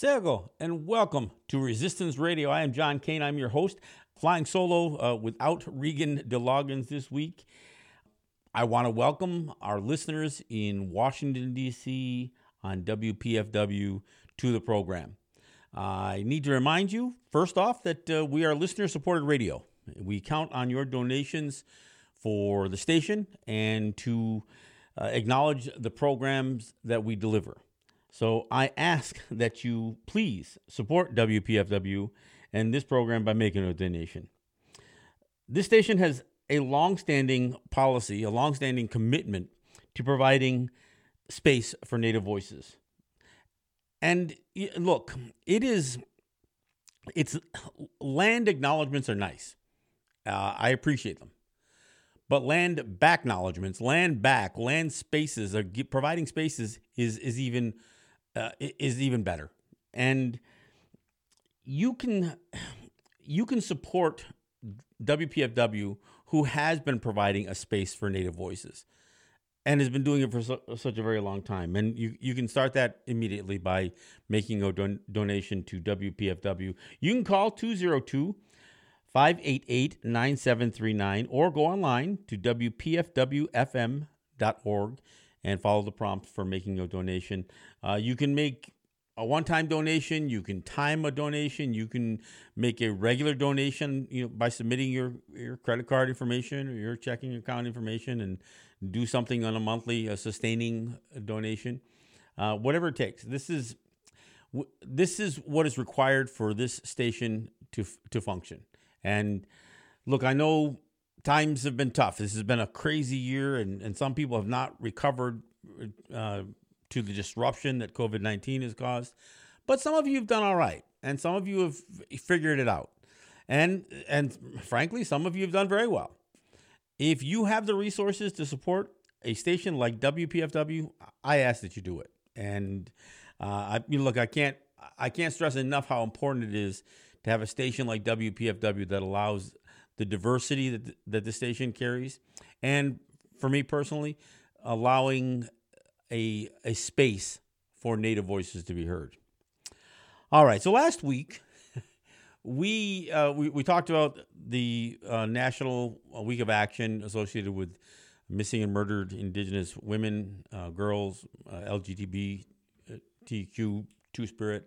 Sergo, and welcome to Resistance Radio. I am John Kane. I'm your host, flying solo uh, without Regan DeLoggins this week. I want to welcome our listeners in Washington, D.C. on WPFW to the program. I need to remind you, first off, that uh, we are listener supported radio. We count on your donations for the station and to uh, acknowledge the programs that we deliver. So I ask that you please support WPFW and this program by making a donation. This station has a long-standing policy, a long-standing commitment to providing space for Native voices. And look, it is, it's land acknowledgments are nice. Uh, I appreciate them. But land back acknowledgments, land back, land spaces, are providing spaces is is even uh, is even better. And you can you can support WPFW, who has been providing a space for Native voices and has been doing it for so, such a very long time. And you, you can start that immediately by making a don- donation to WPFW. You can call 202 588 9739 or go online to WPFWFM.org and follow the prompt for making a donation. Uh, you can make a one-time donation. You can time a donation. You can make a regular donation, you know, by submitting your your credit card information or your checking account information, and do something on a monthly, a sustaining donation, uh, whatever it takes. This is this is what is required for this station to to function. And look, I know times have been tough. This has been a crazy year, and, and some people have not recovered uh, to the disruption that COVID 19 has caused. But some of you have done all right, and some of you have figured it out. And, and frankly, some of you have done very well. If you have the resources to support a station like WPFW, I ask that you do it. And uh, I you know, look, I can't I can't stress enough how important it is to have a station like WPFW that allows the diversity that the, that the station carries, and for me personally, allowing a a space for Native voices to be heard. All right, so last week we uh, we, we talked about the uh, National Week of Action associated with missing and murdered Indigenous women, uh, girls, uh, LGBTQ two spirit.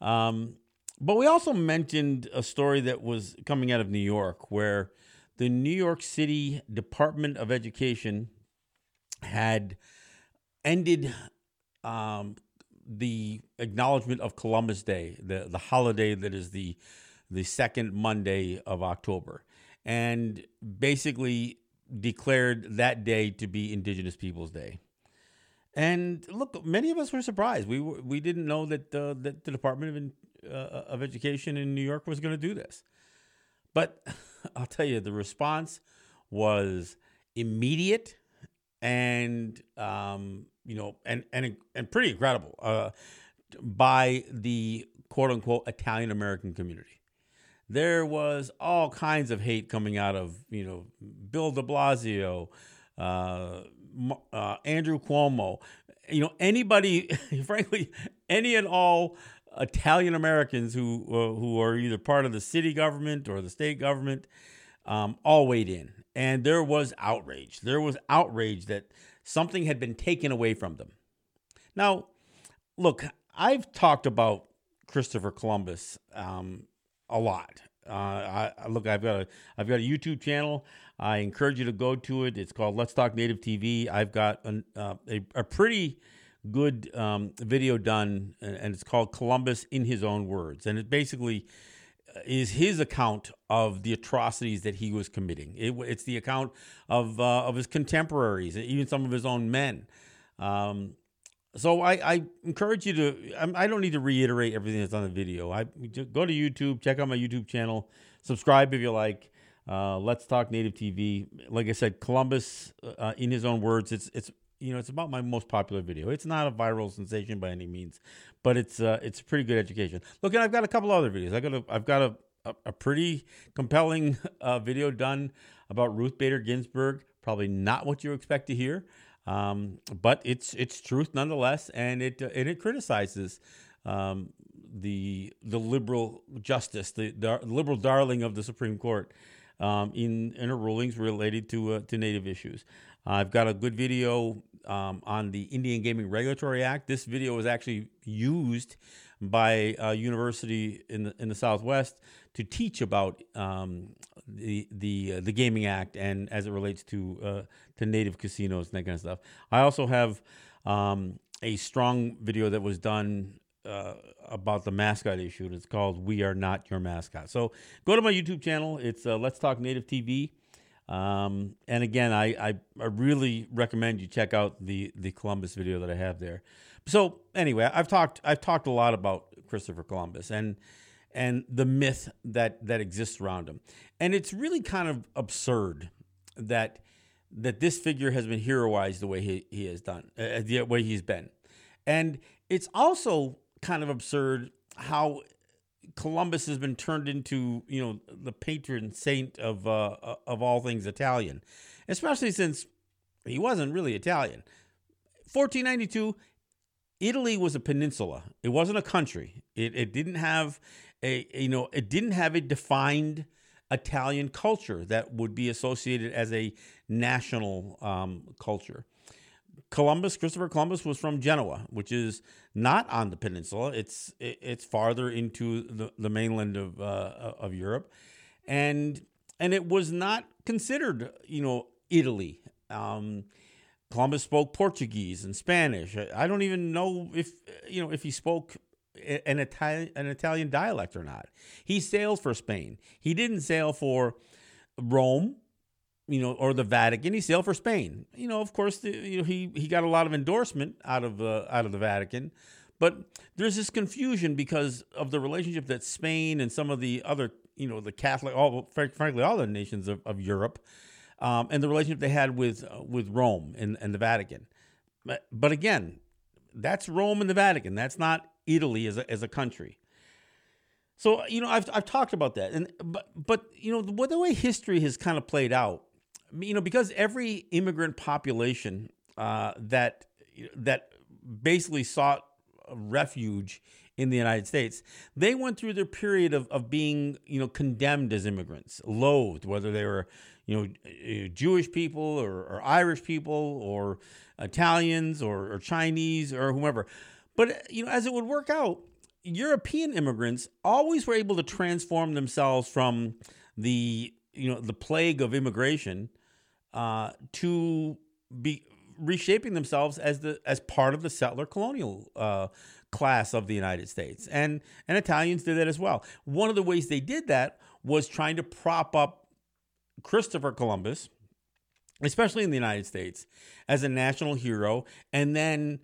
Um, but we also mentioned a story that was coming out of New York where the New York City Department of Education had ended um, the acknowledgement of Columbus Day, the, the holiday that is the, the second Monday of October, and basically declared that day to be Indigenous Peoples Day. And look, many of us were surprised. We were, we didn't know that uh, that the Department of uh, of Education in New York was going to do this. But I'll tell you, the response was immediate and um, you know and and and pretty incredible uh, by the quote unquote Italian American community. There was all kinds of hate coming out of you know Bill De Blasio, uh, uh, Andrew Cuomo, you know, anybody, frankly, any and all Italian Americans who uh, who are either part of the city government or the state government, um, all weighed in, and there was outrage. There was outrage that something had been taken away from them. Now, look, I've talked about Christopher Columbus um, a lot. Uh, I, look, I've got a I've got a YouTube channel. I encourage you to go to it. It's called Let's Talk Native TV. I've got an, uh, a, a pretty good um, video done, and it's called Columbus in His Own Words. And it basically uh, is his account of the atrocities that he was committing. It, it's the account of, uh, of his contemporaries, even some of his own men. Um, so I, I, encourage you to. I don't need to reiterate everything that's on the video. I go to YouTube, check out my YouTube channel, subscribe if you like. Uh, Let's Talk Native TV. Like I said, Columbus, uh, in his own words, it's it's you know it's about my most popular video. It's not a viral sensation by any means, but it's uh, it's pretty good education. Look, and I've got a couple other videos. I got a I've got a a, pretty compelling uh, video done about Ruth Bader Ginsburg. Probably not what you expect to hear, um, but it's it's truth nonetheless, and it uh, and it criticizes um, the the liberal justice, the, the liberal darling of the Supreme Court, um, in in her rulings related to uh, to native issues. I've got a good video um, on the Indian Gaming Regulatory Act. This video was actually used by a university in the in the Southwest to teach about um, the the uh, the Gaming Act and as it relates to uh, to native casinos and that kind of stuff. I also have um, a strong video that was done uh, about the mascot issue. It's called "We Are Not Your Mascot." So go to my YouTube channel. It's uh, Let's Talk Native TV. Um, and again, I, I, I really recommend you check out the the Columbus video that I have there. So anyway, I've talked I've talked a lot about Christopher Columbus and and the myth that that exists around him, and it's really kind of absurd that that this figure has been heroized the way he, he has done, uh, the way he's been, and it's also kind of absurd how Columbus has been turned into, you know, the patron saint of uh, of all things Italian, especially since he wasn't really Italian. 1492, Italy was a peninsula. It wasn't a country. It it didn't have a you know it didn't have a defined Italian culture that would be associated as a national um, culture. Columbus, Christopher Columbus, was from Genoa, which is not on the peninsula. It's it's farther into the, the mainland of uh, of Europe, and and it was not considered, you know, Italy. Um, Columbus spoke Portuguese and Spanish. I don't even know if you know if he spoke an Italian an Italian dialect or not. He sailed for Spain. He didn't sail for Rome you know, or the Vatican. He sailed for Spain. You know, of course, the, you know he he got a lot of endorsement out of uh, out of the Vatican, but there's this confusion because of the relationship that Spain and some of the other, you know, the Catholic, all frankly, all the nations of, of Europe, um, and the relationship they had with uh, with Rome and, and the Vatican. But, but again, that's Rome and the Vatican. That's not Italy as a, as a country. So you know, I've I've talked about that, and but but you know the, the way history has kind of played out you know, because every immigrant population uh, that that basically sought refuge in the United States, they went through their period of, of being, you know, condemned as immigrants, loathed, whether they were, you know, Jewish people or, or Irish people or Italians or, or Chinese or whomever. But, you know, as it would work out, European immigrants always were able to transform themselves from the, you know, the plague of immigration uh, to be reshaping themselves as the as part of the settler colonial uh, class of the United States, and and Italians did that as well. One of the ways they did that was trying to prop up Christopher Columbus, especially in the United States, as a national hero, and then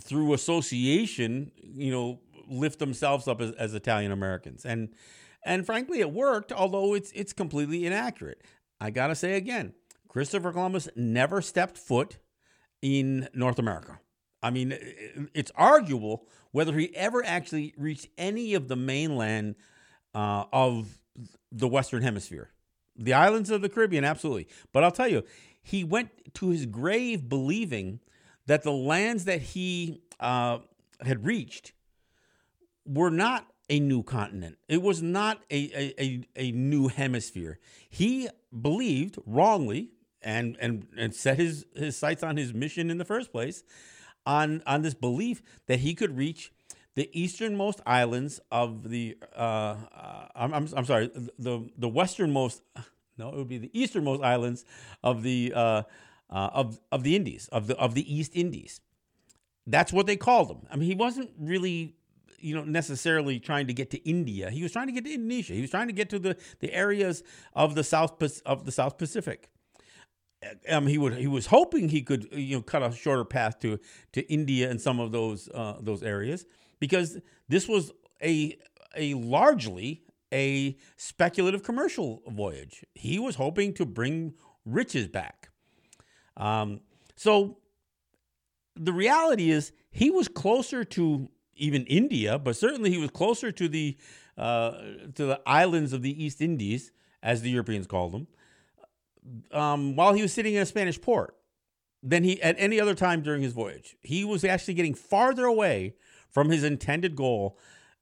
through association, you know, lift themselves up as, as Italian Americans, and and frankly, it worked. Although it's it's completely inaccurate. I gotta say again, Christopher Columbus never stepped foot in North America. I mean, it's arguable whether he ever actually reached any of the mainland uh, of the Western Hemisphere. The islands of the Caribbean, absolutely. But I'll tell you, he went to his grave believing that the lands that he uh, had reached were not a new continent. It was not a, a, a, a new hemisphere. He believed wrongly, and and and set his his sights on his mission in the first place on on this belief that he could reach the easternmost islands of the uh, uh I'm, I'm, I'm sorry the the westernmost no it would be the easternmost islands of the uh, uh, of of the Indies of the of the East Indies. That's what they called him. I mean he wasn't really you know necessarily trying to get to India. He was trying to get to Indonesia. He was trying to get to the the areas of the south of the South Pacific um, he would he was hoping he could you know cut a shorter path to to India and some of those uh, those areas because this was a a largely a speculative commercial voyage. He was hoping to bring riches back. Um, so the reality is he was closer to even India, but certainly he was closer to the uh, to the islands of the East Indies, as the Europeans called them, um, while he was sitting in a Spanish port than he at any other time during his voyage. He was actually getting farther away from his intended goal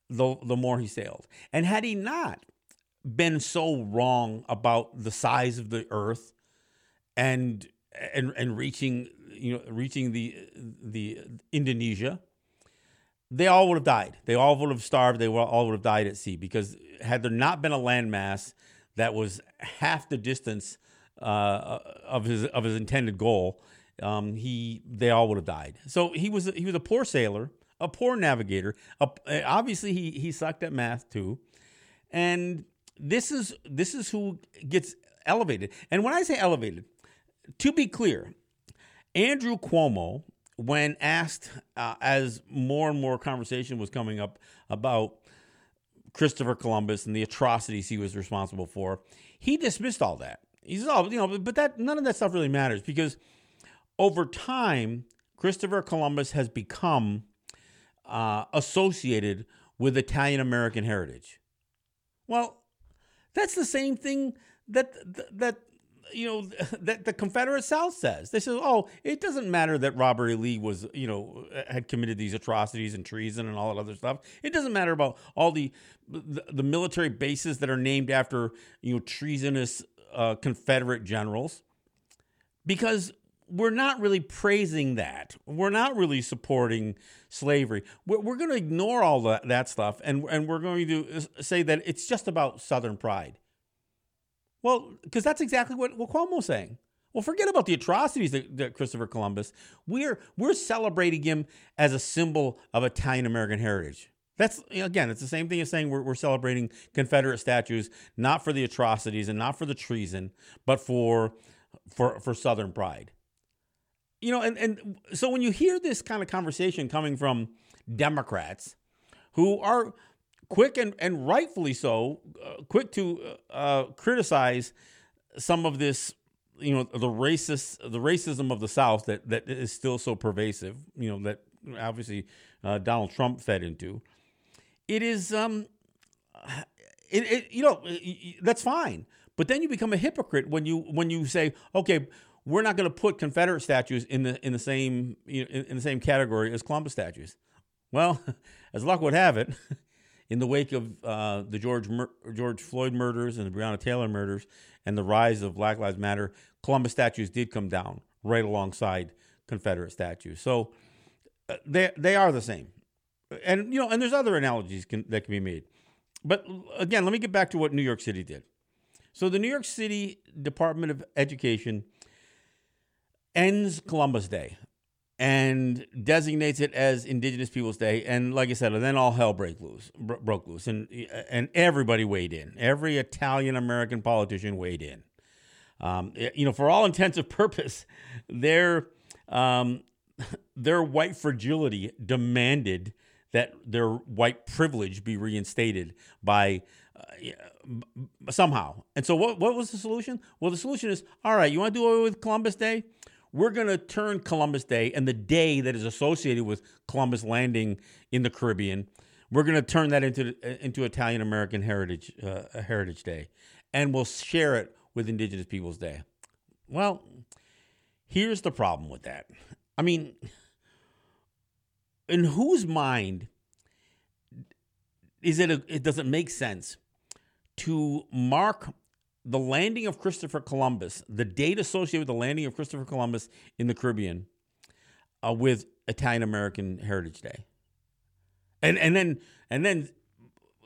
the the more he sailed. And had he not been so wrong about the size of the earth and and and reaching you know reaching the the Indonesia, they all would have died. They all would have starved. They all would have died at sea because had there not been a landmass that was half the distance uh, of his of his intended goal, um, he they all would have died. So he was he was a poor sailor, a poor navigator. A, obviously, he he sucked at math too, and this is this is who gets elevated. And when I say elevated, to be clear, Andrew Cuomo, when asked uh, as more and more conversation was coming up about Christopher Columbus and the atrocities he was responsible for, he dismissed all that. He said, "Oh, you know, but that none of that stuff really matters because over time, Christopher Columbus has become uh, associated with Italian American heritage." Well, that's the same thing that that you know that the Confederate South says. They say, "Oh, it doesn't matter that Robert E. Lee was, you know, had committed these atrocities and treason and all that other stuff. It doesn't matter about all the the, the military bases that are named after you know treasonous uh, Confederate generals, because we're not really praising that. We're not really supporting slavery. We're, we're going to ignore all that, that stuff, and and we're going to say that it's just about Southern pride." Well, because that's exactly what, what Cuomo's saying. Well, forget about the atrocities that, that, Christopher Columbus. We're we're celebrating him as a symbol of Italian American heritage. That's again, it's the same thing as saying we're, we're celebrating Confederate statues, not for the atrocities and not for the treason, but for for for Southern pride. You know, and and so when you hear this kind of conversation coming from Democrats, who are quick and, and rightfully so, uh, quick to uh, criticize some of this, you know, the racist, the racism of the South that, that is still so pervasive, you know, that obviously uh, Donald Trump fed into. It is, um, it, it, you know, that's fine. But then you become a hypocrite when you when you say, okay, we're not going to put Confederate statues in the in the same you know, in, in the same category as Columbus statues. Well, as luck would have it, in the wake of uh, the George Mur- George Floyd murders and the Breonna Taylor murders and the rise of Black Lives Matter, Columbus statues did come down right alongside Confederate statues. So uh, they they are the same, and you know, and there's other analogies can, that can be made. But again, let me get back to what New York City did. So the New York City Department of Education ends Columbus Day and designates it as Indigenous Peoples Day. And like I said, and then all hell break loose, broke loose, and and everybody weighed in. Every Italian American politician weighed in. Um, you know, for all intents and purpose, their um, their white fragility demanded that their white privilege be reinstated by uh, somehow. And so, what what was the solution? Well, the solution is all right. You want to do away with Columbus Day? we're going to turn Columbus Day and the day that is associated with Columbus landing in the Caribbean, we're going to turn that into into Italian American Heritage uh, Heritage Day, and we'll share it with Indigenous Peoples Day. Well, here's the problem with that. I mean, in whose mind is it? A, it doesn't make sense to mark the landing of Christopher Columbus, the date associated with the landing of Christopher Columbus in the Caribbean, uh, with Italian American Heritage Day, and and then and then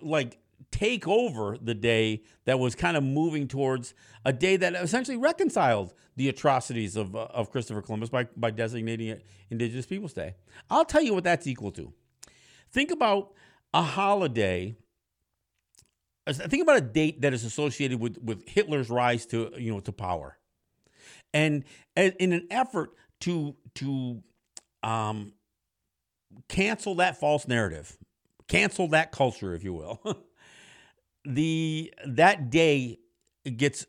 like take over the day that was kind of moving towards a day that essentially reconciled the atrocities of uh, of Christopher Columbus by by designating it Indigenous Peoples Day. I'll tell you what that's equal to. Think about a holiday think about a date that is associated with with Hitler's rise to you know to power, and in an effort to to um, cancel that false narrative, cancel that culture, if you will. the that day gets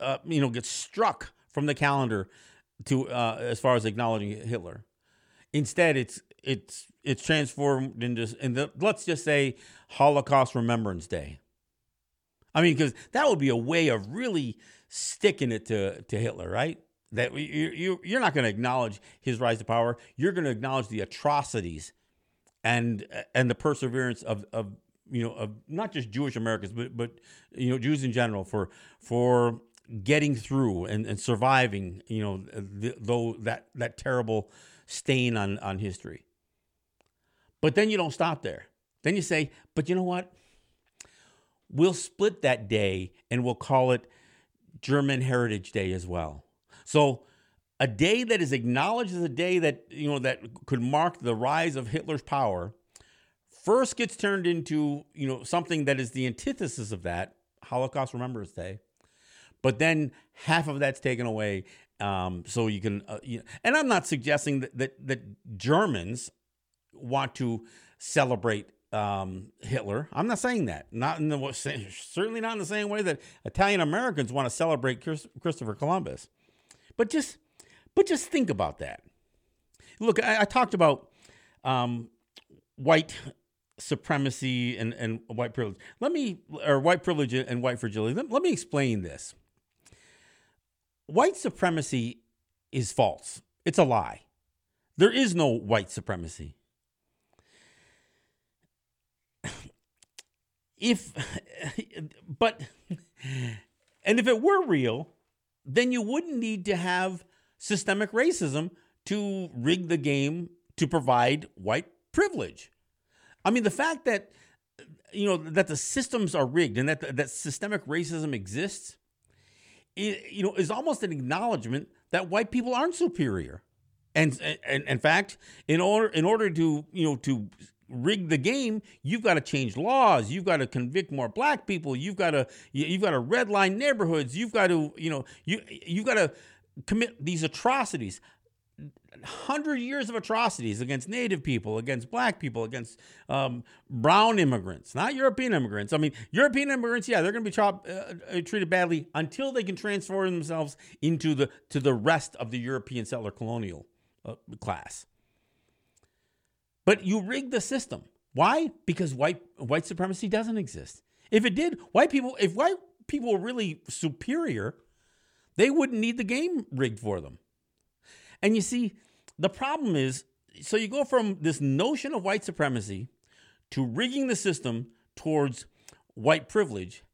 uh, you know gets struck from the calendar to uh, as far as acknowledging Hitler. Instead, it's it's it's transformed into and let's just say Holocaust Remembrance Day. I mean, because that would be a way of really sticking it to, to Hitler, right? That you, you, you're not going to acknowledge his rise to power. You're going to acknowledge the atrocities and and the perseverance of of you know of not just Jewish Americans but but you know Jews in general for for getting through and, and surviving you know though that that terrible stain on on history. But then you don't stop there. Then you say, but you know what? We'll split that day and we'll call it German Heritage Day as well. So a day that is acknowledged as a day that you know that could mark the rise of Hitler's power first gets turned into you know something that is the antithesis of that Holocaust Remembrance Day, but then half of that's taken away. Um, so you can, uh, you know, and I'm not suggesting that, that that Germans want to celebrate um, Hitler. I'm not saying that. Not in the certainly not in the same way that Italian Americans want to celebrate Chris, Christopher Columbus. But just but just think about that. Look, I, I talked about um, white supremacy and, and white privilege. Let me or white privilege and white fragility. Let, let me explain this. White supremacy is false. It's a lie. There is no white supremacy. if but and if it were real then you wouldn't need to have systemic racism to rig the game to provide white privilege i mean the fact that you know that the systems are rigged and that that systemic racism exists it, you know is almost an acknowledgement that white people aren't superior and, and in fact in order in order to you know to rig the game, you've got to change laws. You've got to convict more black people. You've got to you've got to redline neighborhoods. You've got to you know you you've got to commit these atrocities. Hundred years of atrocities against Native people, against Black people, against um, brown immigrants, not European immigrants. I mean, European immigrants, yeah, they're going to be tra- uh, treated badly until they can transform themselves into the to the rest of the European settler colonial uh, class. But you rig the system. Why? Because white white supremacy doesn't exist. If it did, white people if white people were really superior, they wouldn't need the game rigged for them. And you see, the problem is so you go from this notion of white supremacy to rigging the system towards white privilege.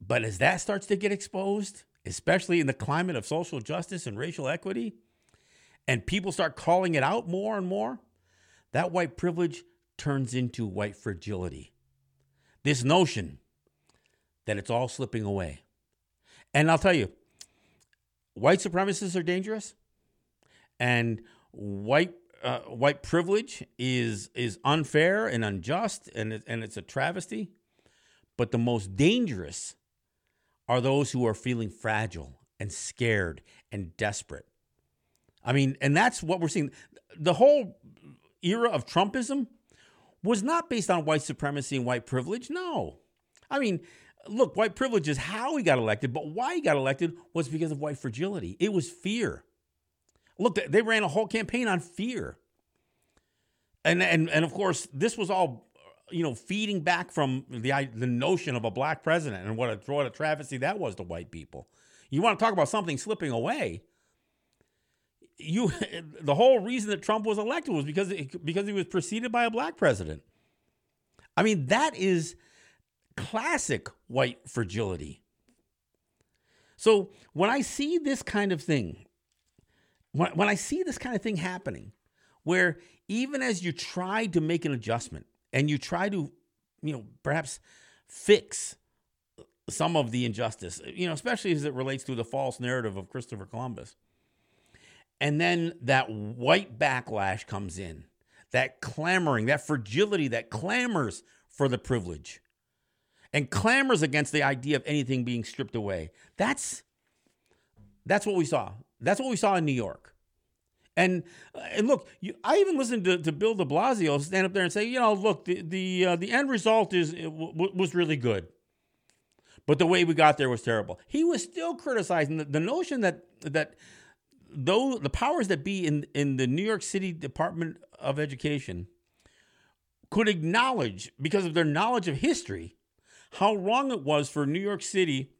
But as that starts to get exposed, especially in the climate of social justice and racial equity, and people start calling it out more and more, that white privilege turns into white fragility. This notion that it's all slipping away. And I'll tell you, white supremacists are dangerous, and white uh, white privilege is is unfair and unjust, and it, and it's a travesty. But the most dangerous are those who are feeling fragile and scared and desperate. I mean, and that's what we're seeing. The whole era of Trumpism was not based on white supremacy and white privilege. No. I mean, look, white privilege is how he got elected, but why he got elected was because of white fragility. It was fear. Look, they ran a whole campaign on fear. And and and of course, this was all you know, feeding back from the the notion of a black president and what a what a travesty that was to white people. You want to talk about something slipping away? you the whole reason that Trump was elected was because because he was preceded by a black president. I mean, that is classic white fragility. So when I see this kind of thing, when, when I see this kind of thing happening, where even as you try to make an adjustment and you try to, you know, perhaps fix some of the injustice, you know, especially as it relates to the false narrative of Christopher Columbus, and then that white backlash comes in, that clamoring, that fragility that clamors for the privilege and clamors against the idea of anything being stripped away. That's that's what we saw. That's what we saw in New York. And and look, you, I even listened to, to Bill De Blasio stand up there and say, you know, look, the the uh, the end result is w- was really good, but the way we got there was terrible. He was still criticizing the, the notion that that though the powers that be in, in the New York City Department of Education could acknowledge, because of their knowledge of history, how wrong it was for New York City,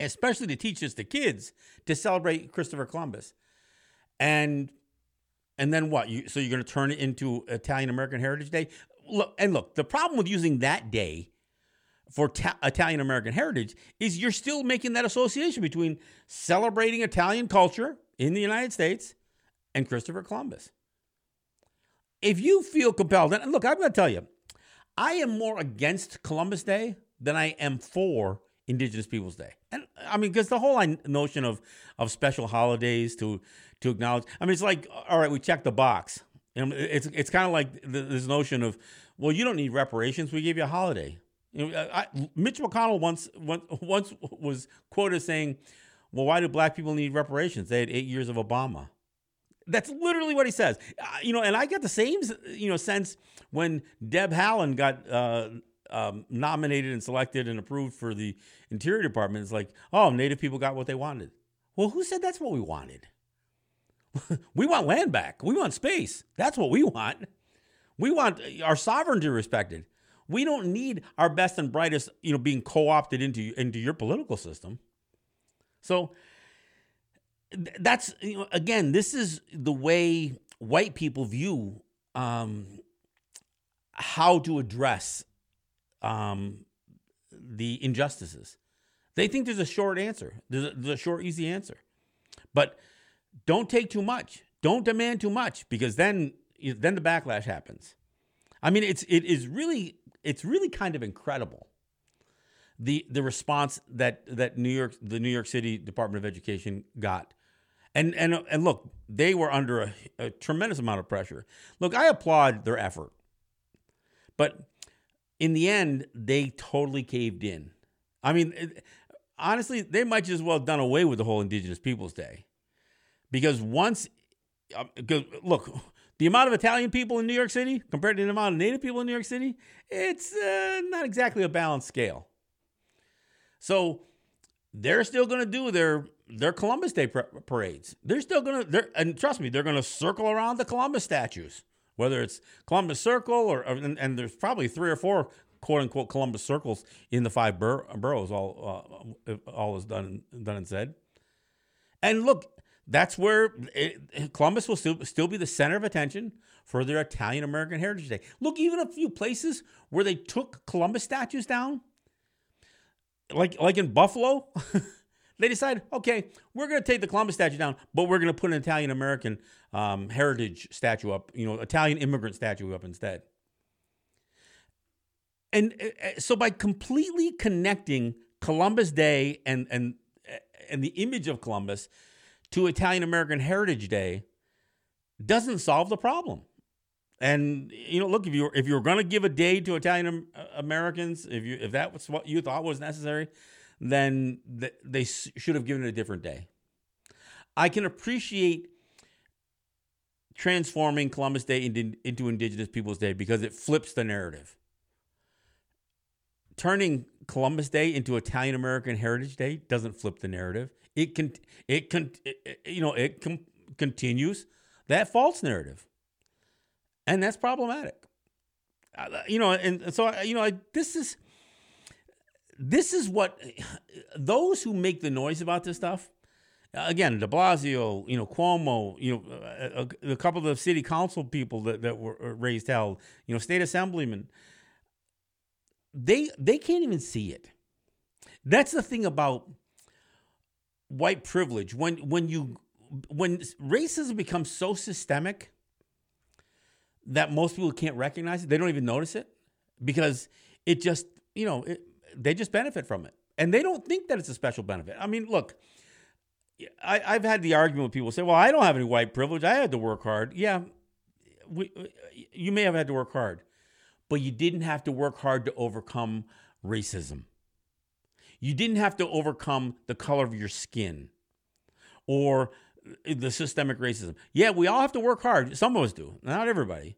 especially to teach this to kids, to celebrate Christopher Columbus. And and then what? You, so you're going to turn it into Italian American Heritage Day? Look, and look, the problem with using that day for ta- Italian American heritage is you're still making that association between celebrating Italian culture in the United States and Christopher Columbus. If you feel compelled, and look, I'm going to tell you, I am more against Columbus Day than I am for Indigenous Peoples Day. And I mean, because the whole notion of of special holidays to to acknowledge, I mean, it's like, all right, we check the box. And it's it's kind of like this notion of, well, you don't need reparations. We give you a holiday. You know, I, Mitch McConnell once, once once was quoted saying, "Well, why do black people need reparations? They had eight years of Obama." That's literally what he says. Uh, you know, and I get the same you know sense when Deb Haaland got uh, um, nominated and selected and approved for the Interior Department. It's like, oh, Native people got what they wanted. Well, who said that's what we wanted? we want land back. We want space. That's what we want. We want our sovereignty respected. We don't need our best and brightest, you know, being co-opted into into your political system. So that's you know, again, this is the way white people view um, how to address um, the injustices. They think there's a short answer. There's a, there's a short, easy answer. But don't take too much. Don't demand too much because then then the backlash happens. I mean, it's it is really it's really kind of incredible the the response that that New York the New York City Department of Education got. And and and look, they were under a, a tremendous amount of pressure. Look, I applaud their effort. But in the end, they totally caved in. I mean, it, honestly, they might just as well have done away with the whole Indigenous Peoples Day. Because once, uh, look, the amount of Italian people in New York City compared to the amount of Native people in New York City, it's uh, not exactly a balanced scale. So they're still going to do their their Columbus Day parades. They're still going to, and trust me, they're going to circle around the Columbus statues, whether it's Columbus Circle or, and, and, there's probably three or four quote unquote Columbus circles in the five bur- boroughs. All uh, all is done done and said. And look, that's where it, Columbus will still, still be the center of attention for their Italian American Heritage Day. Look, even a few places where they took Columbus statues down, like like in Buffalo, they decide, okay, we're going to take the Columbus statue down, but we're going to put an Italian American um, heritage statue up, you know, Italian immigrant statue up instead. And uh, so by completely connecting Columbus Day and and and the image of Columbus to Italian American Heritage Day doesn't solve the problem. And you know, look if you if you're going to give a day to Italian Americans, if you if that was what you thought was necessary, then th- they should have given it a different day. I can appreciate transforming Columbus Day into, Indigenous Peoples Day because it flips the narrative. Turning Columbus Day into Italian American Heritage Day doesn't flip the narrative. It can it can you know it com- continues that false narrative, and that's problematic. You know, and so you know, I, this is this is what those who make the noise about this stuff. Again, De Blasio, you know, Cuomo, you know, a, a couple of city council people that, that were uh, raised hell, you know, state assemblymen. They they can't even see it. That's the thing about white privilege when when you when racism becomes so systemic that most people can't recognize it they don't even notice it because it just you know it, they just benefit from it and they don't think that it's a special benefit i mean look I, i've had the argument with people say well i don't have any white privilege i had to work hard yeah we, you may have had to work hard but you didn't have to work hard to overcome racism you didn't have to overcome the color of your skin or the systemic racism. Yeah, we all have to work hard. Some of us do, not everybody.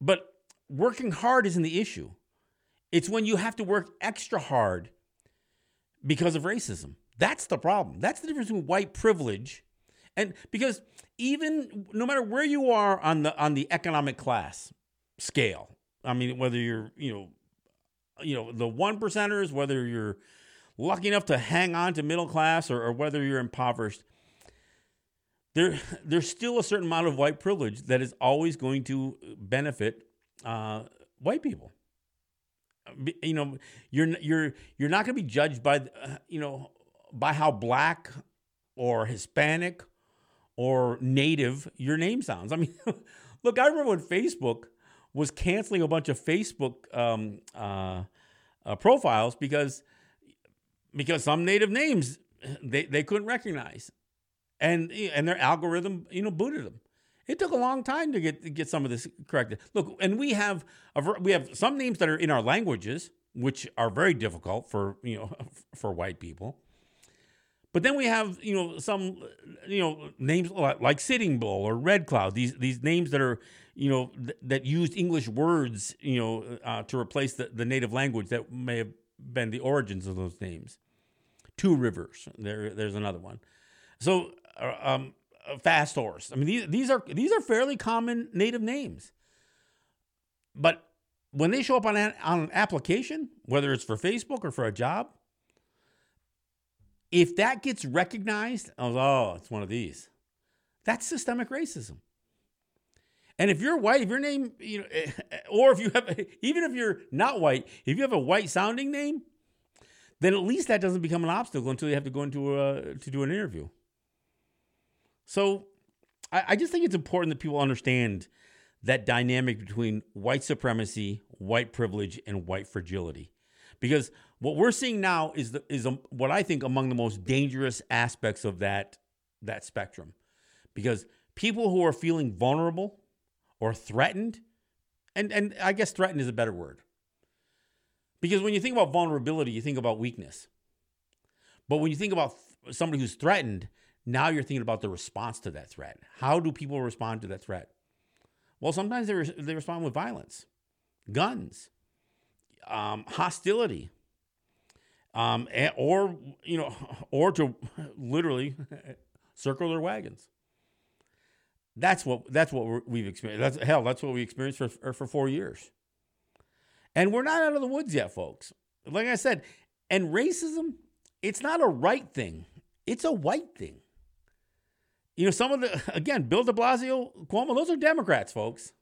But working hard isn't the issue. It's when you have to work extra hard because of racism. That's the problem. That's the difference between white privilege and because even no matter where you are on the on the economic class scale, I mean whether you're, you know, you know the one percenters, whether you're lucky enough to hang on to middle class or, or whether you're impoverished, there there's still a certain amount of white privilege that is always going to benefit uh, white people. You know, you're you're you're not going to be judged by uh, you know by how black or Hispanic or native your name sounds. I mean, look, I remember when Facebook was canceling a bunch of Facebook um, uh, uh, profiles because because some native names they, they couldn't recognize, and and their algorithm you know booted them. It took a long time to get get some of this corrected. Look, and we have a, we have some names that are in our languages, which are very difficult for you know for white people. But then we have, you know, some, you know, names like Sitting Bull or Red Cloud. These these names that are, you know, th- that used English words, you know, uh, to replace the, the native language that may have been the origins of those names. Two Rivers. There, there's another one. So, uh, um, Uh, fast Horse. I mean, these these are these are fairly common native names. But when they show up on an, on an application, whether it's for Facebook or for a job, if that gets recognized, oh, it's one of these. That's systemic racism. And if you're white, if your name, you know, or if you have, even if you're not white, if you have a white sounding name, then at least that doesn't become an obstacle until you have to go into a, to do an interview. So I, I just think it's important that people understand that dynamic between white supremacy, white privilege, and white fragility. Because what we're seeing now is the, is a, what I think among the most dangerous aspects of that that spectrum, because people who are feeling vulnerable or threatened, and and I guess threatened is a better word, because when you think about vulnerability, you think about weakness, but when you think about somebody who's threatened, now you're thinking about the response to that threat. How do people respond to that threat? Well, sometimes they, re- they respond with violence, guns, um, hostility um, or you know, or to literally circle their wagons. That's what that's what we've experienced. That's hell. That's what we experienced for for four years, and we're not out of the woods yet, folks. Like I said, and racism, it's not a right thing; it's a white thing. You know, some of the again, Bill De Blasio, Cuomo, those are Democrats, folks.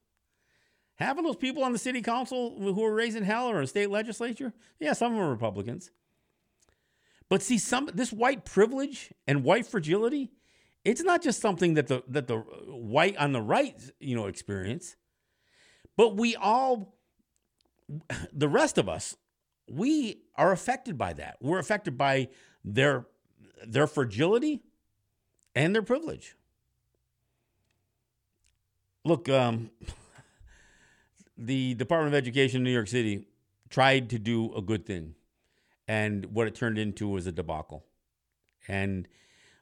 Having those people on the city council who are raising hell or in state legislature, yeah, some of them are Republicans. But see, some this white privilege and white fragility, it's not just something that the that the uh, white on the right, you know, experience. But we all the rest of us, we are affected by that. We're affected by their their fragility and their privilege. Look, um, the Department of Education in New York City tried to do a good thing and what it turned into was a debacle. And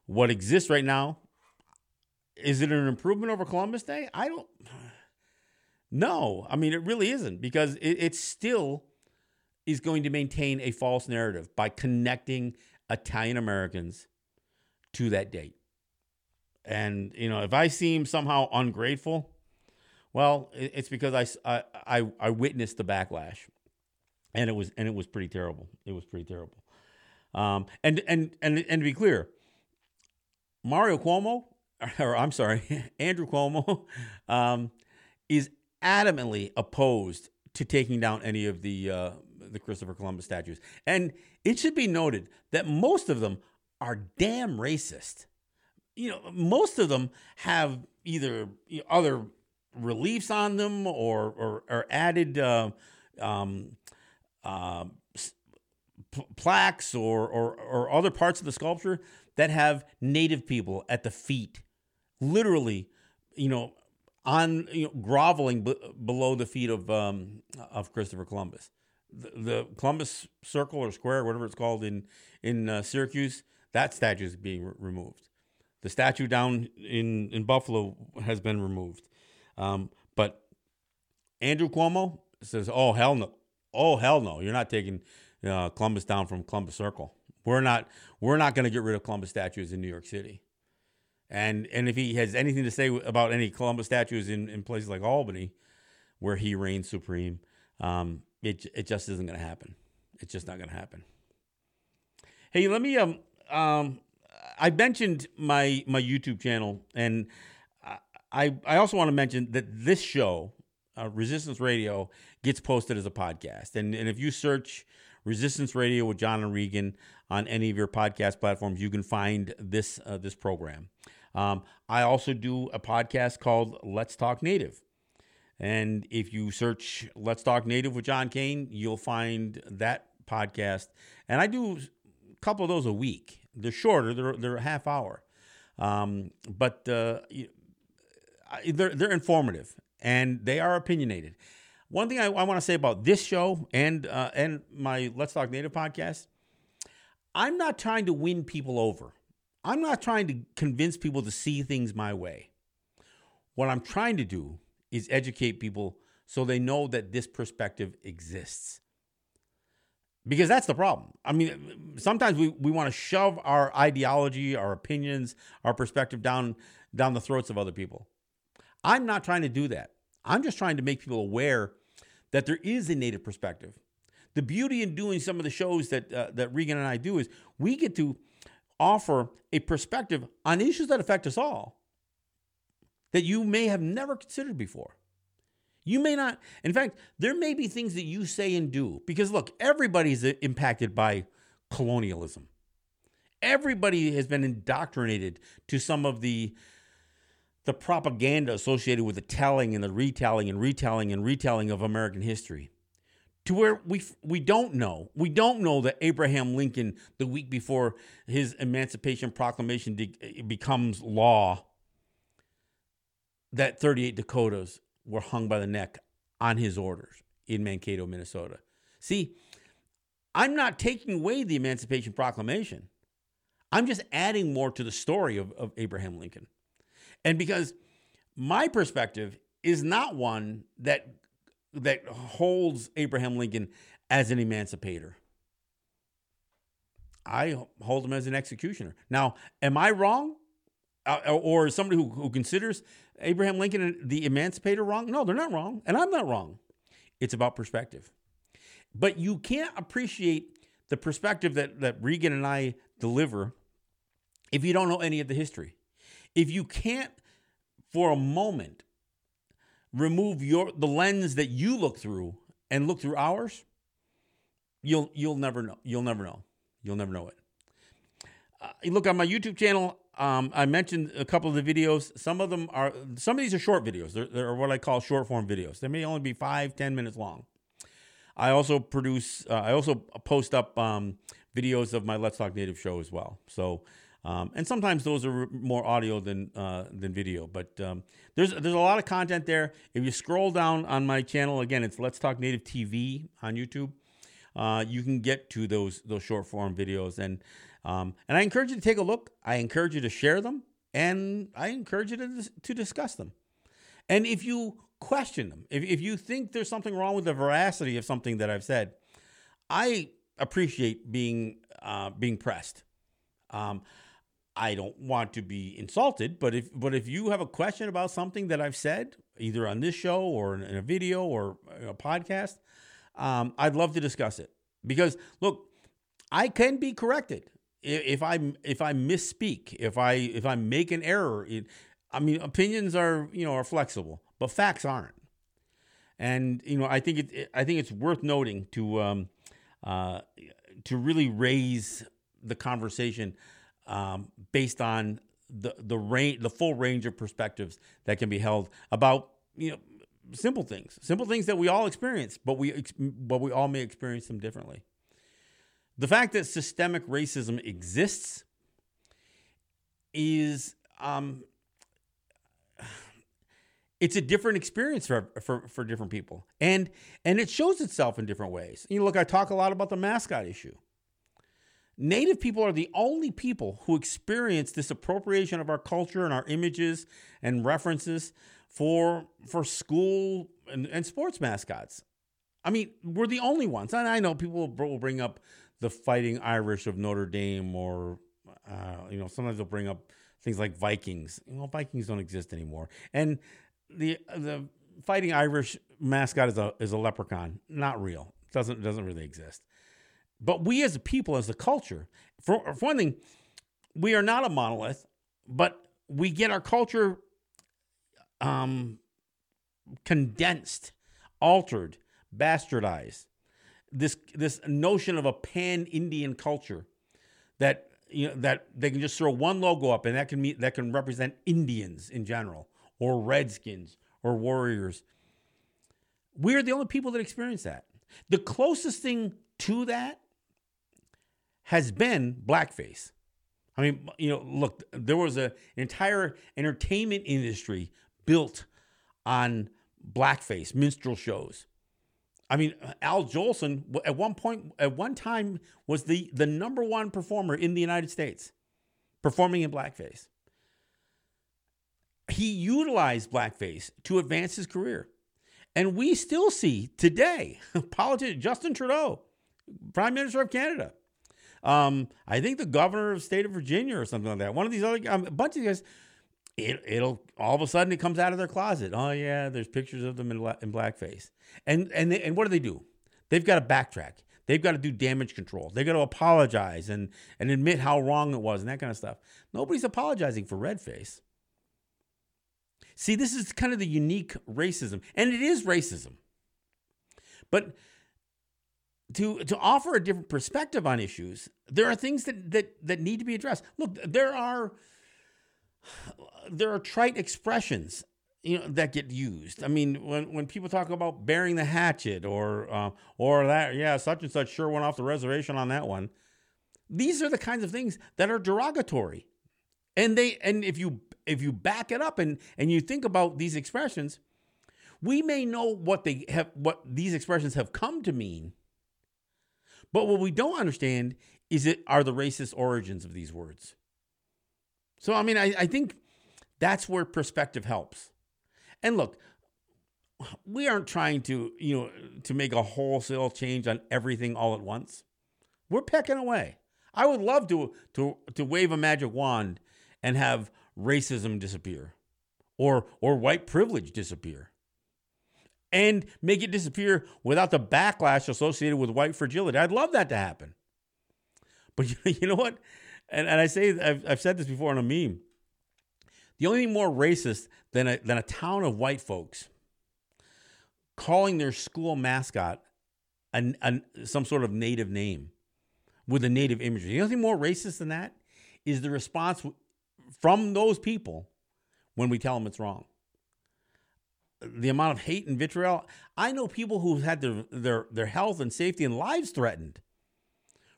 what exists right now is it an improvement over Columbus Day? I don't. No, I mean it really isn't because it, it still is going to maintain a false narrative by connecting Italian Americans to that date. And you know, if I seem somehow ungrateful, well, it's because I, I, I witnessed the backlash and it was and it was pretty terrible. It was pretty terrible. Um, and and and and to be clear, Mario Cuomo, or I'm sorry, Andrew Cuomo, um, is adamantly opposed to taking down any of the uh, the Christopher Columbus statues. And it should be noted that most of them are damn racist. You know, most of them have either other reliefs on them or or, or added. Uh, um, uh, plaques or, or, or other parts of the sculpture that have native people at the feet, literally, you know, on you know, groveling b- below the feet of um, of Christopher Columbus. The, Columbus Circle or Square, whatever it's called in in uh, Syracuse, that statue is being re- removed. The statue down in in Buffalo has been removed, um, but Andrew Cuomo says, "Oh hell no, oh hell no, you're not taking uh, Columbus down from Columbus Circle. We're not we're not going to get rid of Columbus statues in New York City. And and if he has anything to say about any Columbus statues in, in places like Albany, where he reigns supreme, um, it it just isn't going to happen. It's just not going to happen. Hey, let me um um I mentioned my my YouTube channel, and I I also want to mention that this show, uh, Resistance Radio, gets posted as a podcast, and and if you search Resistance Radio with John and Regan on any of your podcast platforms, you can find this uh, this program. Um, I also do a podcast called Let's Talk Native. And if you search Let's Talk Native with John Kane, you'll find that podcast. And I do a couple of those a week. They're shorter, they're, they're a half hour. Um, but uh, they're, they're informative and they are opinionated. One thing I, I want to say about this show and, uh, and my Let's Talk Native podcast I'm not trying to win people over. I'm not trying to convince people to see things my way. What I'm trying to do is educate people so they know that this perspective exists. Because that's the problem. I mean, sometimes we, we want to shove our ideology, our opinions, our perspective down down the throats of other people. I'm not trying to do that. I'm just trying to make people aware that there is a native perspective. The beauty in doing some of the shows that uh, that Regan and I do is we get to offer a perspective on issues that affect us all that you may have never considered before. You may not, in fact, there may be things that you say and do because look, everybody's impacted by colonialism. Everybody has been indoctrinated to some of the the propaganda associated with the telling and the retelling and retelling and retelling of American history to where we we don't know. We don't know that Abraham Lincoln, the week before his Emancipation Proclamation de- becomes law, that 38 Dakotas were hung by the neck on his orders in Mankato, Minnesota. See, I'm not taking away the Emancipation Proclamation. I'm just adding more to the story of, of Abraham Lincoln. And because my perspective is not one that that holds Abraham Lincoln as an emancipator. I hold him as an executioner. Now, am I wrong? Uh, or somebody who, who considers Abraham Lincoln the emancipator wrong? No, they're not wrong. And I'm not wrong. It's about perspective. But you can't appreciate the perspective that, that Regan and I deliver if you don't know any of the history. If you can't, for a moment, remove your the lens that you look through and look through ours, you'll you'll never know. You'll never know. You'll never know it. Uh, look on my YouTube channel. Um, I mentioned a couple of the videos. Some of them are some of these are short videos. They're, they're what I call short form videos. They may only be five, ten minutes long. I also produce. Uh, I also post up um, videos of my Let's Talk Native show as well. So um, and sometimes those are more audio than uh, than video, but um, there's there's a lot of content there. If you scroll down on my channel again, it's Let's Talk Native TV on YouTube. Uh, you can get to those those short form videos, and um, and I encourage you to take a look. I encourage you to share them, and I encourage you to to discuss them. And if you question them, if if you think there's something wrong with the veracity of something that I've said, I appreciate being uh, being pressed. Um, I don't want to be insulted, but if but if you have a question about something that I've said, either on this show or in a video or a podcast, um, I'd love to discuss it. Because look, I can be corrected if I if I misspeak, if I if I make an error. It, I mean, opinions are you know are flexible, but facts aren't. And you know, I think it I think it's worth noting to um, uh, to really raise the conversation um, based on the the range, the full range of perspectives that can be held about you know simple things, simple things that we all experience, but we but we all may experience them differently. The fact that systemic racism exists is um, it's a different experience for, for for different people, and and it shows itself in different ways. You know, look, I talk a lot about the mascot issue. Native people are the only people who experience this appropriation of our culture and our images and references for for school and, and sports mascots. I mean, we're the only ones. And I know people will bring up the Fighting Irish of Notre Dame, or uh, you know, sometimes they'll bring up things like Vikings. You know, Vikings don't exist anymore. And the the Fighting Irish mascot is a is a leprechaun, not real. doesn't doesn't really exist. But we as a people, as a culture, for, for one thing, we are not a monolith, but we get our culture um, condensed, altered, bastardized. This this notion of a pan Indian culture that you know that they can just throw one logo up and that can mean that can represent Indians in general or Redskins or Warriors. We're the only people that experience that. The closest thing to that has been blackface. I mean, you know, look, there was a, an entire entertainment industry built on blackface, minstrel shows. I mean, Al Jolson at one point, at one time, was the the number one performer in the United States, performing in blackface. He utilized blackface to advance his career, and we still see today politician Justin Trudeau, Prime Minister of Canada. Um, I think the governor of state of Virginia or something like that. One of these other, um, a bunch of guys it, it'll all of a sudden it comes out of their closet. Oh yeah, there's pictures of them in, in blackface. And and they, and what do they do? They've got to backtrack. They've got to do damage control. They've got to apologize and and admit how wrong it was and that kind of stuff. Nobody's apologizing for red face. See, this is kind of the unique racism, and it is racism. But to to offer a different perspective on issues, there are things that that that need to be addressed. Look, there are there are trite expressions you know that get used. I mean, when when people talk about bearing the hatchet or uh, or that, yeah, such and such sure went off the reservation on that one. These are the kinds of things that are derogatory, and they and if you if you back it up and and you think about these expressions, we may know what they have what these expressions have come to mean, but what we don't understand is it are the racist origins of these words. So I mean, I, I think that's where perspective helps. And look, we aren't trying to, you know, to make a wholesale change on everything all at once. We're pecking away. I would love to to to wave a magic wand and have racism disappear or or white privilege disappear. And make it disappear without the backlash associated with white fragility. I'd love that to happen. But you know what? And, and I say, I've, I've said this before in a meme. The only thing more racist than a, than a town of white folks calling their school mascot an, an, some sort of native name with a native imagery. The only thing more racist than that is the response from those people when we tell them it's wrong. The amount of hate and vitriol. I know people who've had their, their, their health and safety and lives threatened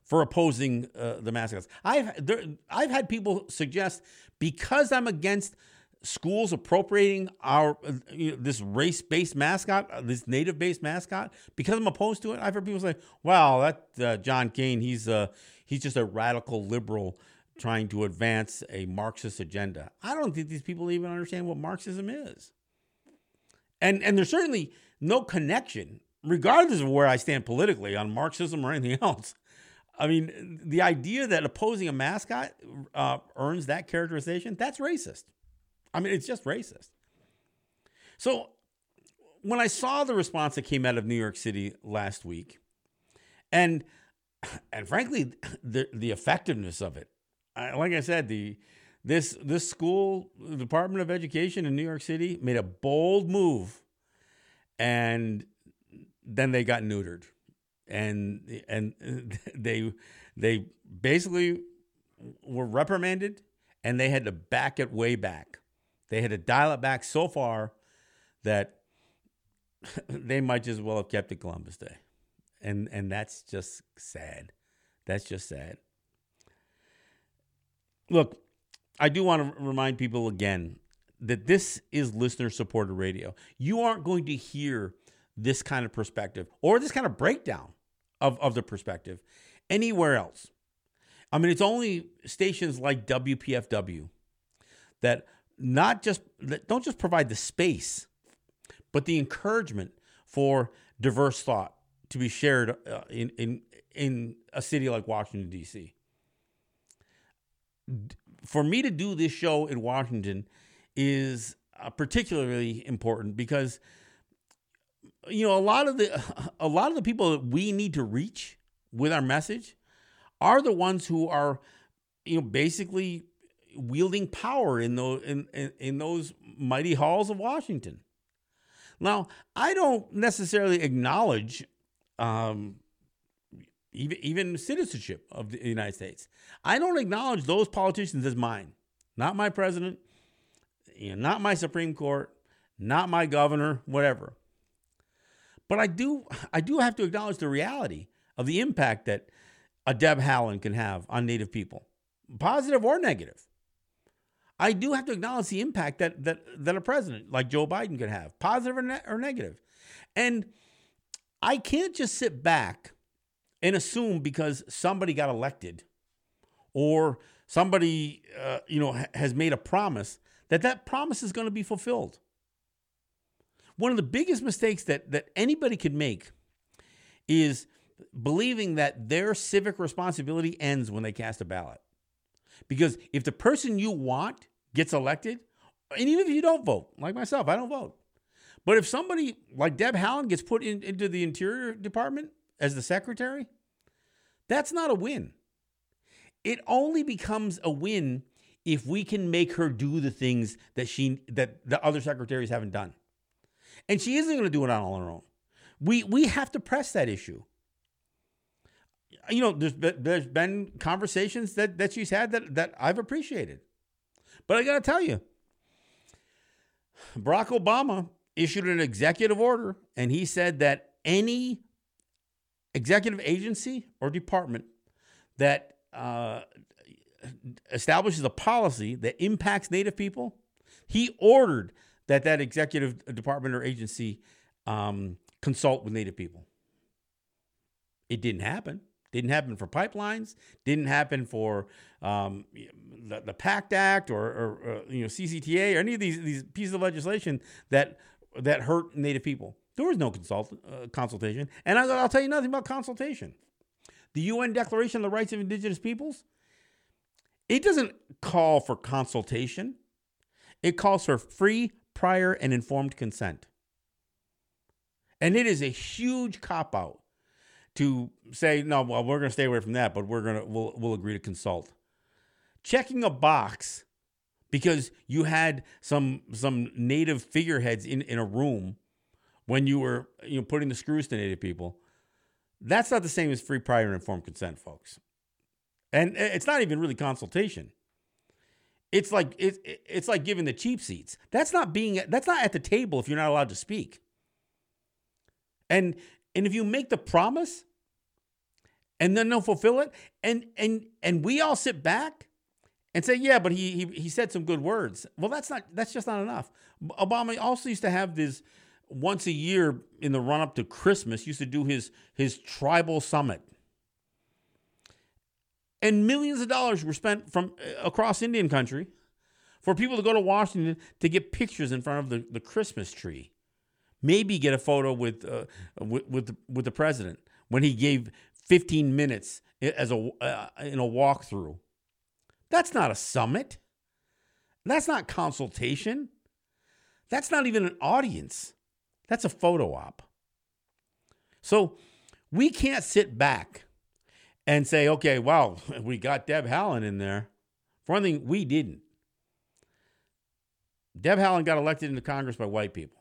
for opposing uh, the mascots. I've there, I've had people suggest because I'm against schools appropriating our uh, you know, this race-based mascot, uh, this native-based mascot, because I'm opposed to it. I've heard people say, "Well, that uh, John Kane, he's uh, he's just a radical liberal." Trying to advance a Marxist agenda. I don't think these people even understand what Marxism is. And and there's certainly no connection, regardless of where I stand politically on Marxism or anything else. I mean, the idea that opposing a mascot uh, earns that characterization, that's racist. I mean, it's just racist. So when I saw the response that came out of New York City last week, and and frankly, the the effectiveness of it, I, like I said, the this this school Department of Education in New York City made a bold move, and then they got neutered and and they they basically were reprimanded and they had to back it way back. They had to dial it back so far that they might just well have kept it Columbus Day. And and that's just sad. That's just sad. Look, I do want to remind people again that this is listener supported radio. You aren't going to hear this kind of perspective or this kind of breakdown of, of the perspective anywhere else. I mean, it's only stations like WPFW that not just that don't just provide the space, but the encouragement for diverse thought to be shared uh, in in in a city like Washington D.C. For me to do this show in Washington is uh, particularly important because you know a lot of the a lot of the people that we need to reach with our message are the ones who are you know, basically wielding power in those in, in, in those mighty halls of Washington. Now, I don't necessarily acknowledge um, even even citizenship of the United States. I don't acknowledge those politicians as mine. Not my president, you know, not my Supreme Court, not my governor, whatever. But I do I do have to acknowledge the reality of the impact that a Deb Haaland can have on Native people, positive or negative. I do have to acknowledge the impact that that that a president like Joe Biden could have, positive or, ne- or negative. And I can't just sit back and assume because somebody got elected or somebody uh, you know has made a promise that that promise is going to be fulfilled. One of the biggest mistakes that that anybody could make is believing that their civic responsibility ends when they cast a ballot. Because if the person you want gets elected, and even if you don't vote, like myself, I don't vote. But if somebody like Deb Haaland gets put in, into the Interior Department as the secretary, that's not a win. It only becomes a win if we can make her do the things that she that the other secretaries haven't done. And she isn't going to do it on her own. We we have to press that issue you know, there's been, there's been conversations that that she's had that that I've appreciated. But I got to tell you, Barack Obama issued an executive order and he said that any executive agency or department that uh, establishes a policy that impacts Native people, he ordered that that executive department or agency um, consult with Native people. It didn't happen. Didn't happen for pipelines. Didn't happen for um, the, the PACT Act or, or uh, you know CCTA or any of these these pieces of legislation that that hurt Native people. There was no consult, uh, consultation, and I, I'll tell you nothing about consultation. The UN Declaration of the Rights of Indigenous Peoples. It doesn't call for consultation. It calls for free, prior, and informed consent. And it is a huge cop out to say no well we're going to stay away from that but we're going to we'll, we'll agree to consult. Checking a box because you had some some native figureheads in, in a room when you were you know putting the screws to native people. That's not the same as free prior and informed consent folks. And eh, it's not even really consultation it's like it's it's like giving the cheap seats. That's not being that's not at the table if you're not allowed to speak. And and if you make the promise and then they'll fulfill it and and and we all sit back and say yeah but he he, he said some good words. Well that's not that's just not enough. Obama also used to have this once a year in the run up to christmas used to do his his tribal summit and millions of dollars were spent from uh, across indian country for people to go to washington to get pictures in front of the, the christmas tree maybe get a photo with uh, with with the, with the president when he gave 15 minutes as a uh, in a walkthrough. That's not a summit. That's not consultation. That's not even an audience. That's a photo op. So we can't sit back and say, okay, wow, we got Deb Haaland in there. For one thing, we didn't. Deb Haaland got elected into Congress by white people.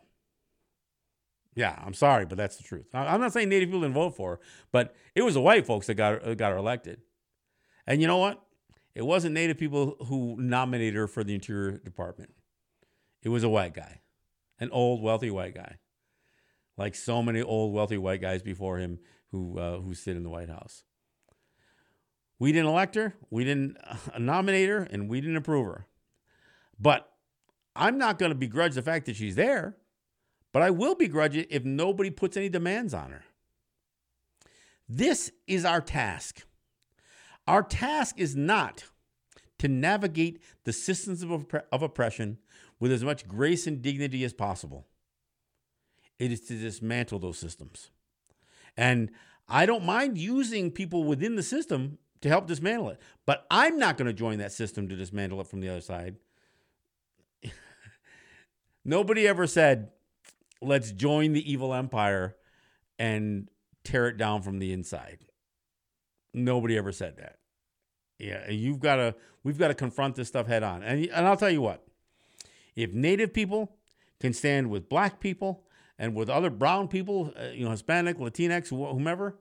Yeah, I'm sorry, but that's the truth. I'm not saying Native people didn't vote for her, but it was the white folks that got her, got her elected. And you know what? It wasn't Native people who nominated her for the Interior Department. It was a white guy, an old, wealthy white guy, like so many old, wealthy white guys before him who uh, who sit in the White House. We didn't elect her, we didn't nominate her, and we didn't approve her. But I'm not going to begrudge the fact that she's there. But I will begrudge it if nobody puts any demands on her. This is our task. Our task is not to navigate the systems of, opp- of oppression with as much grace and dignity as possible. It is to dismantle those systems. And I don't mind using people within the system to help dismantle it, but I'm not going to join that system to dismantle it from the other side. Nobody ever said, let's join the evil empire and tear it down from the inside. Nobody ever said that. Yeah, and you've got to. We've got to confront this stuff head on. And and I'll tell you what, if Native people can stand with Black people and with other brown people, uh, you know, Hispanic, Latinx, whomever,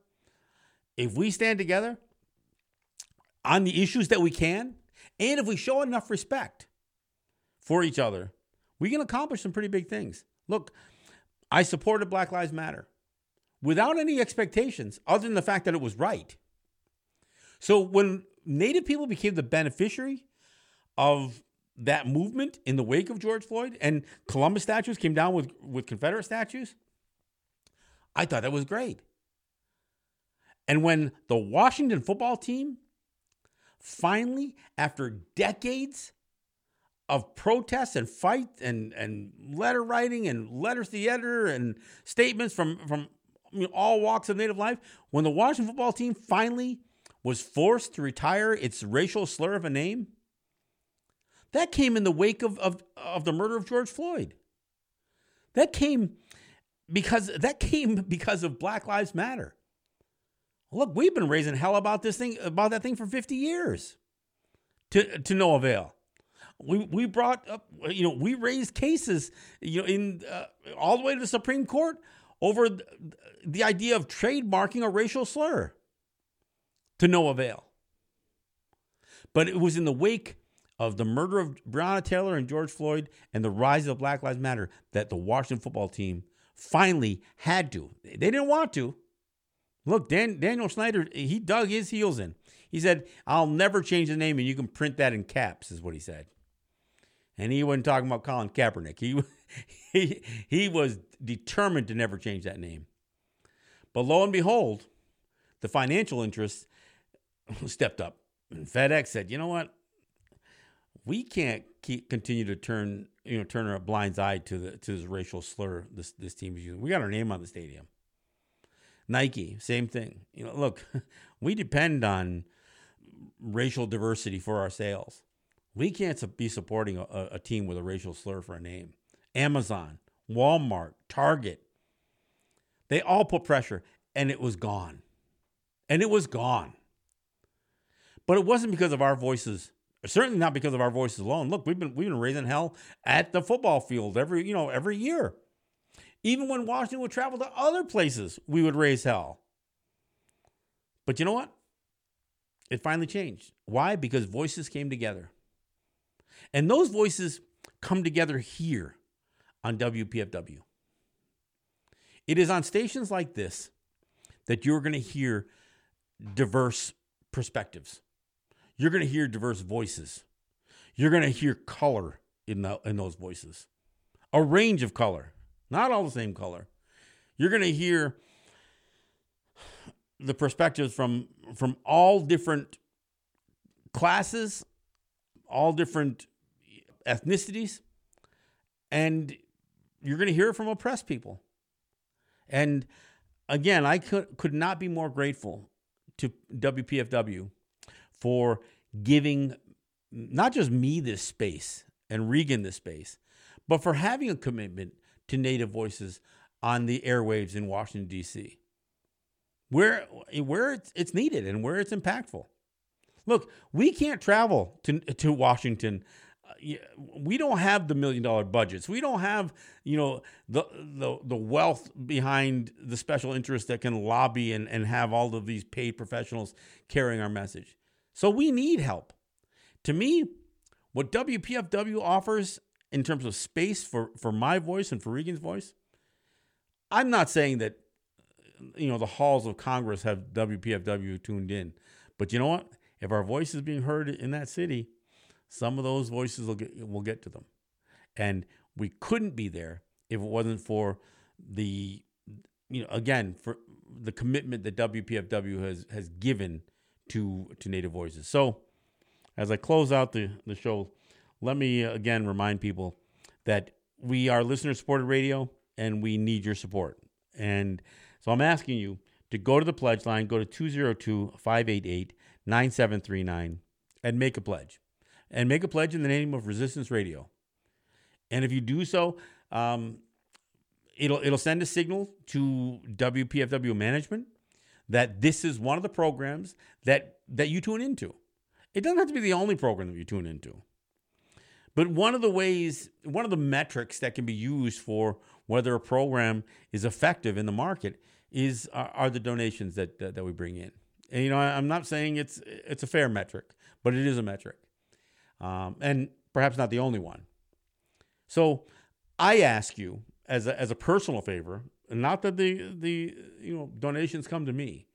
if we stand together on the issues that we can, and if we show enough respect for each other, we can accomplish some pretty big things. Look, I supported Black Lives Matter without any expectations other than the fact that it was right. So when Native people became the beneficiary of that movement in the wake of George Floyd and Columbus statues came down with, with Confederate statues, I thought that was great. And when the Washington football team finally, after decades of protests and fight and, and letter writing and letters to the editor and statements from, from all walks of Native life, when the Washington football team finally was forced to retire its racial slur of a name, that came in the wake of, of, of the murder of George Floyd. That came because that came because of Black Lives Matter. Look, we've been raising hell about this thing, about that thing for 50 years to, to no avail. We, we brought up, you know, we raised cases, you know, in uh, all the way to the Supreme Court over the idea of trademarking a racial slur to no avail. But it was in the wake of the murder of Breonna Taylor and George Floyd and the rise of Black Lives Matter that the Washington football team finally had to. They didn't want to. Look, Dan, Daniel Snyder, he dug his heels in. He said, I'll never change the name, and you can print that in caps, is what he said. And he wasn't talking about Colin Kaepernick. He, he, he was determined to never change that name. But lo and behold, the financial interests stepped up. And FedEx said, you know what? We can't keep, continue to turn you know turn a blind eye to the to this racial slur this this team is using. We got our name on the stadium. Nike, same thing. You know, look, we depend on racial diversity for our sales. We can't be supporting a, a team with a racial slur for a name. Amazon, Walmart, Target, they all put pressure and it was gone. And it was gone. But it wasn't because of our voices. Certainly not because of our voices alone. Look, we've been we've been raising hell at the football field every, you know, every year. Even when Washington would travel to other places, we would raise hell. But you know what? It finally changed. Why? Because voices came together. And those voices come together here on WPFW. It is on stations like this that you're going to hear diverse perspectives. You're going to hear diverse voices. You're going to hear color in, the, in those voices, a range of color, not all the same color. You're going to hear the perspectives from from all different classes, all different ethnicities, and you're going to hear it from oppressed people. And again, I could could not be more grateful to WPFW for giving not just me this space and Regan this space, but for having a commitment to Native voices on the airwaves in Washington, D.C., where, where it's needed and where it's impactful. Look, we can't travel to, to Washington uh, we don't have the million dollar budgets. We don't have, you know, the the the wealth behind the special interests that can lobby and, and have all of these paid professionals carrying our message. So we need help. To me, what WPFW offers in terms of space for, for my voice and for Regan's voice, I'm not saying that you know the halls of Congress have WPFW tuned in, but you know what? If our voice is being heard in that city, some of those voices will get will get to them, and we couldn't be there if it wasn't for the you know again for the commitment that WPFW has has given to to Native voices. So, as I close out the the show, let me uh, again remind people that we are listener supported radio and we need your support. And so I'm asking you to go to the pledge line, go to 202 588 9739 and make a pledge. And make a pledge in the name of Resistance Radio. And if you do so, um, it'll it'll send a signal to WPFW management that this is one of the programs that that you tune into It doesn't have to be the only program that you tune into. But one of the ways, one of the metrics that can be used for whether a program is effective in the market is are, are the donations that, that, that we bring in. And you know, I, am not saying it's it's a fair metric, but it is a metric, um, and perhaps not the only one. So I ask you as a, as a personal favor, not that the the you know donations come to me,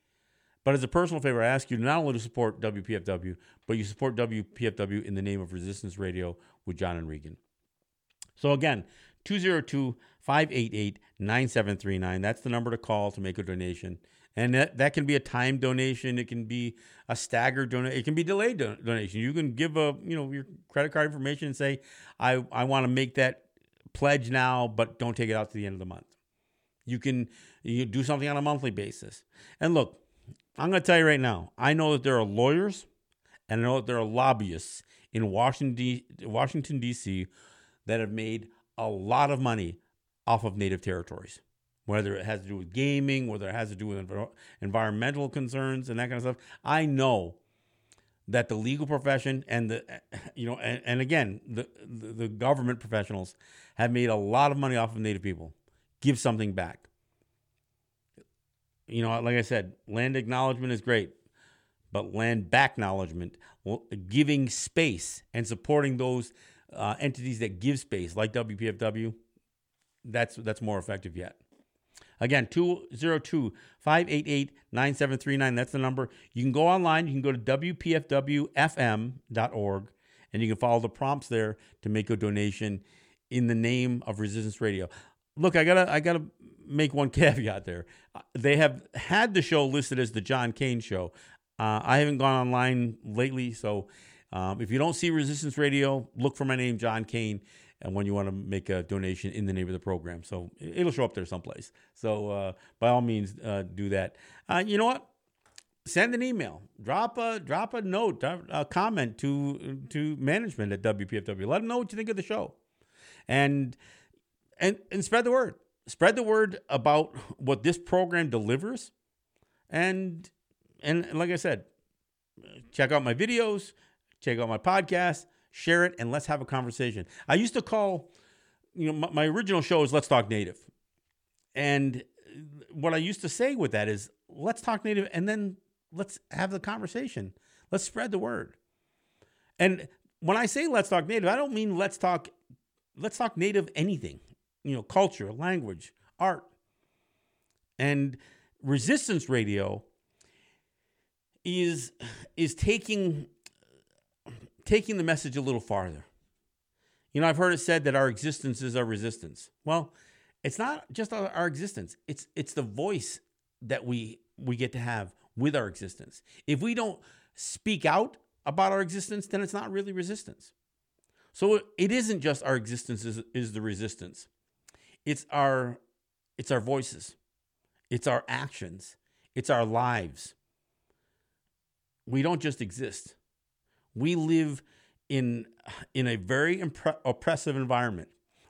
but as a personal favor, I ask you not only to support WPFW, but you support WPFW in the name of Resistance Radio with John and Regan. So again, 202 588 9739. That's the number to call to make a donation. And that, that can be a time donation. It can be a staggered donation. It can be delayed do- donation. You can give a you know your credit card information and say, I, I want to make that pledge now, but don't take it out to the end of the month. You can you do something on a monthly basis. And look, I'm going to tell you right now. I know that there are lawyers, and I know that there are lobbyists in Washington D- Washington D.C. that have made a lot of money off of native territories whether it has to do with gaming, whether it has to do with environmental concerns and that kind of stuff. I know that the legal profession and the you know and, and again the, the, the government professionals have made a lot of money off of native people. Give something back. You know, like I said, land acknowledgement is great, but land back acknowledgement, giving space and supporting those uh, entities that give space, like WPFW, that's that's more effective yet. Again, 202 588 9739. That's the number. You can go online. You can go to WPFWFM.org and you can follow the prompts there to make a donation in the name of Resistance Radio. Look, I gotta I gotta make one caveat there. They have had the show listed as the John Kane Show. Uh, I haven't gone online lately, so um, if you don't see Resistance Radio, look for my name, John Kane, and when you want to make a donation in the name of the program. So it'll show up there someplace. So uh, by all means, uh, do that. Uh, you know what? Send an email, drop a drop a note, a comment to to management at WPFW. Let them know what you think of the show, and and and spread the word. Spread the word about what this program delivers, and and like I said, check out my videos, check out my podcast share it, and let's have a conversation. I used to call, you know, my, my original show is Let's Talk Native. And what I used to say with that is, let's talk native and then let's have the conversation. Let's spread the word. And when I say let's talk native, I don't mean let's talk let's talk native anything. You know, culture, language, art. And resistance radio is is taking taking the message a little farther. You know, I've heard it said that our existence is our resistance. Well, it's not just our, existence. It's it's the voice that we we get to have with our existence. If we don't speak out about our existence, then it's not really resistance. So it isn't just our existence is, is the resistance. It's our it's our voices. It's our actions. It's our lives. We don't just exist. We live in, in a very impre- oppressive environment,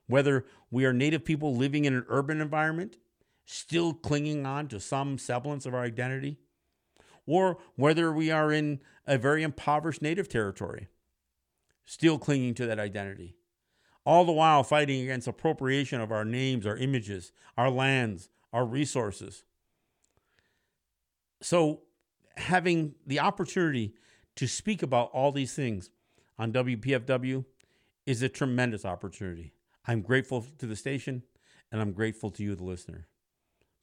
whether we are Native people living in an urban environment, still clinging on to some semblance of our identity, or whether we are in a very impoverished Native territory, still clinging to that identity. All the while fighting against appropriation of our names, our images, our lands, our resources. So, having the opportunity to speak about all these things on WPFW is a tremendous opportunity. I'm grateful to the station and I'm grateful to you, the listener.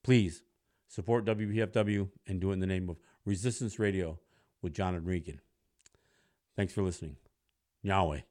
Please support WPFW and do it in the name of Resistance Radio with John and Regan. Thanks for listening. Nyaweh.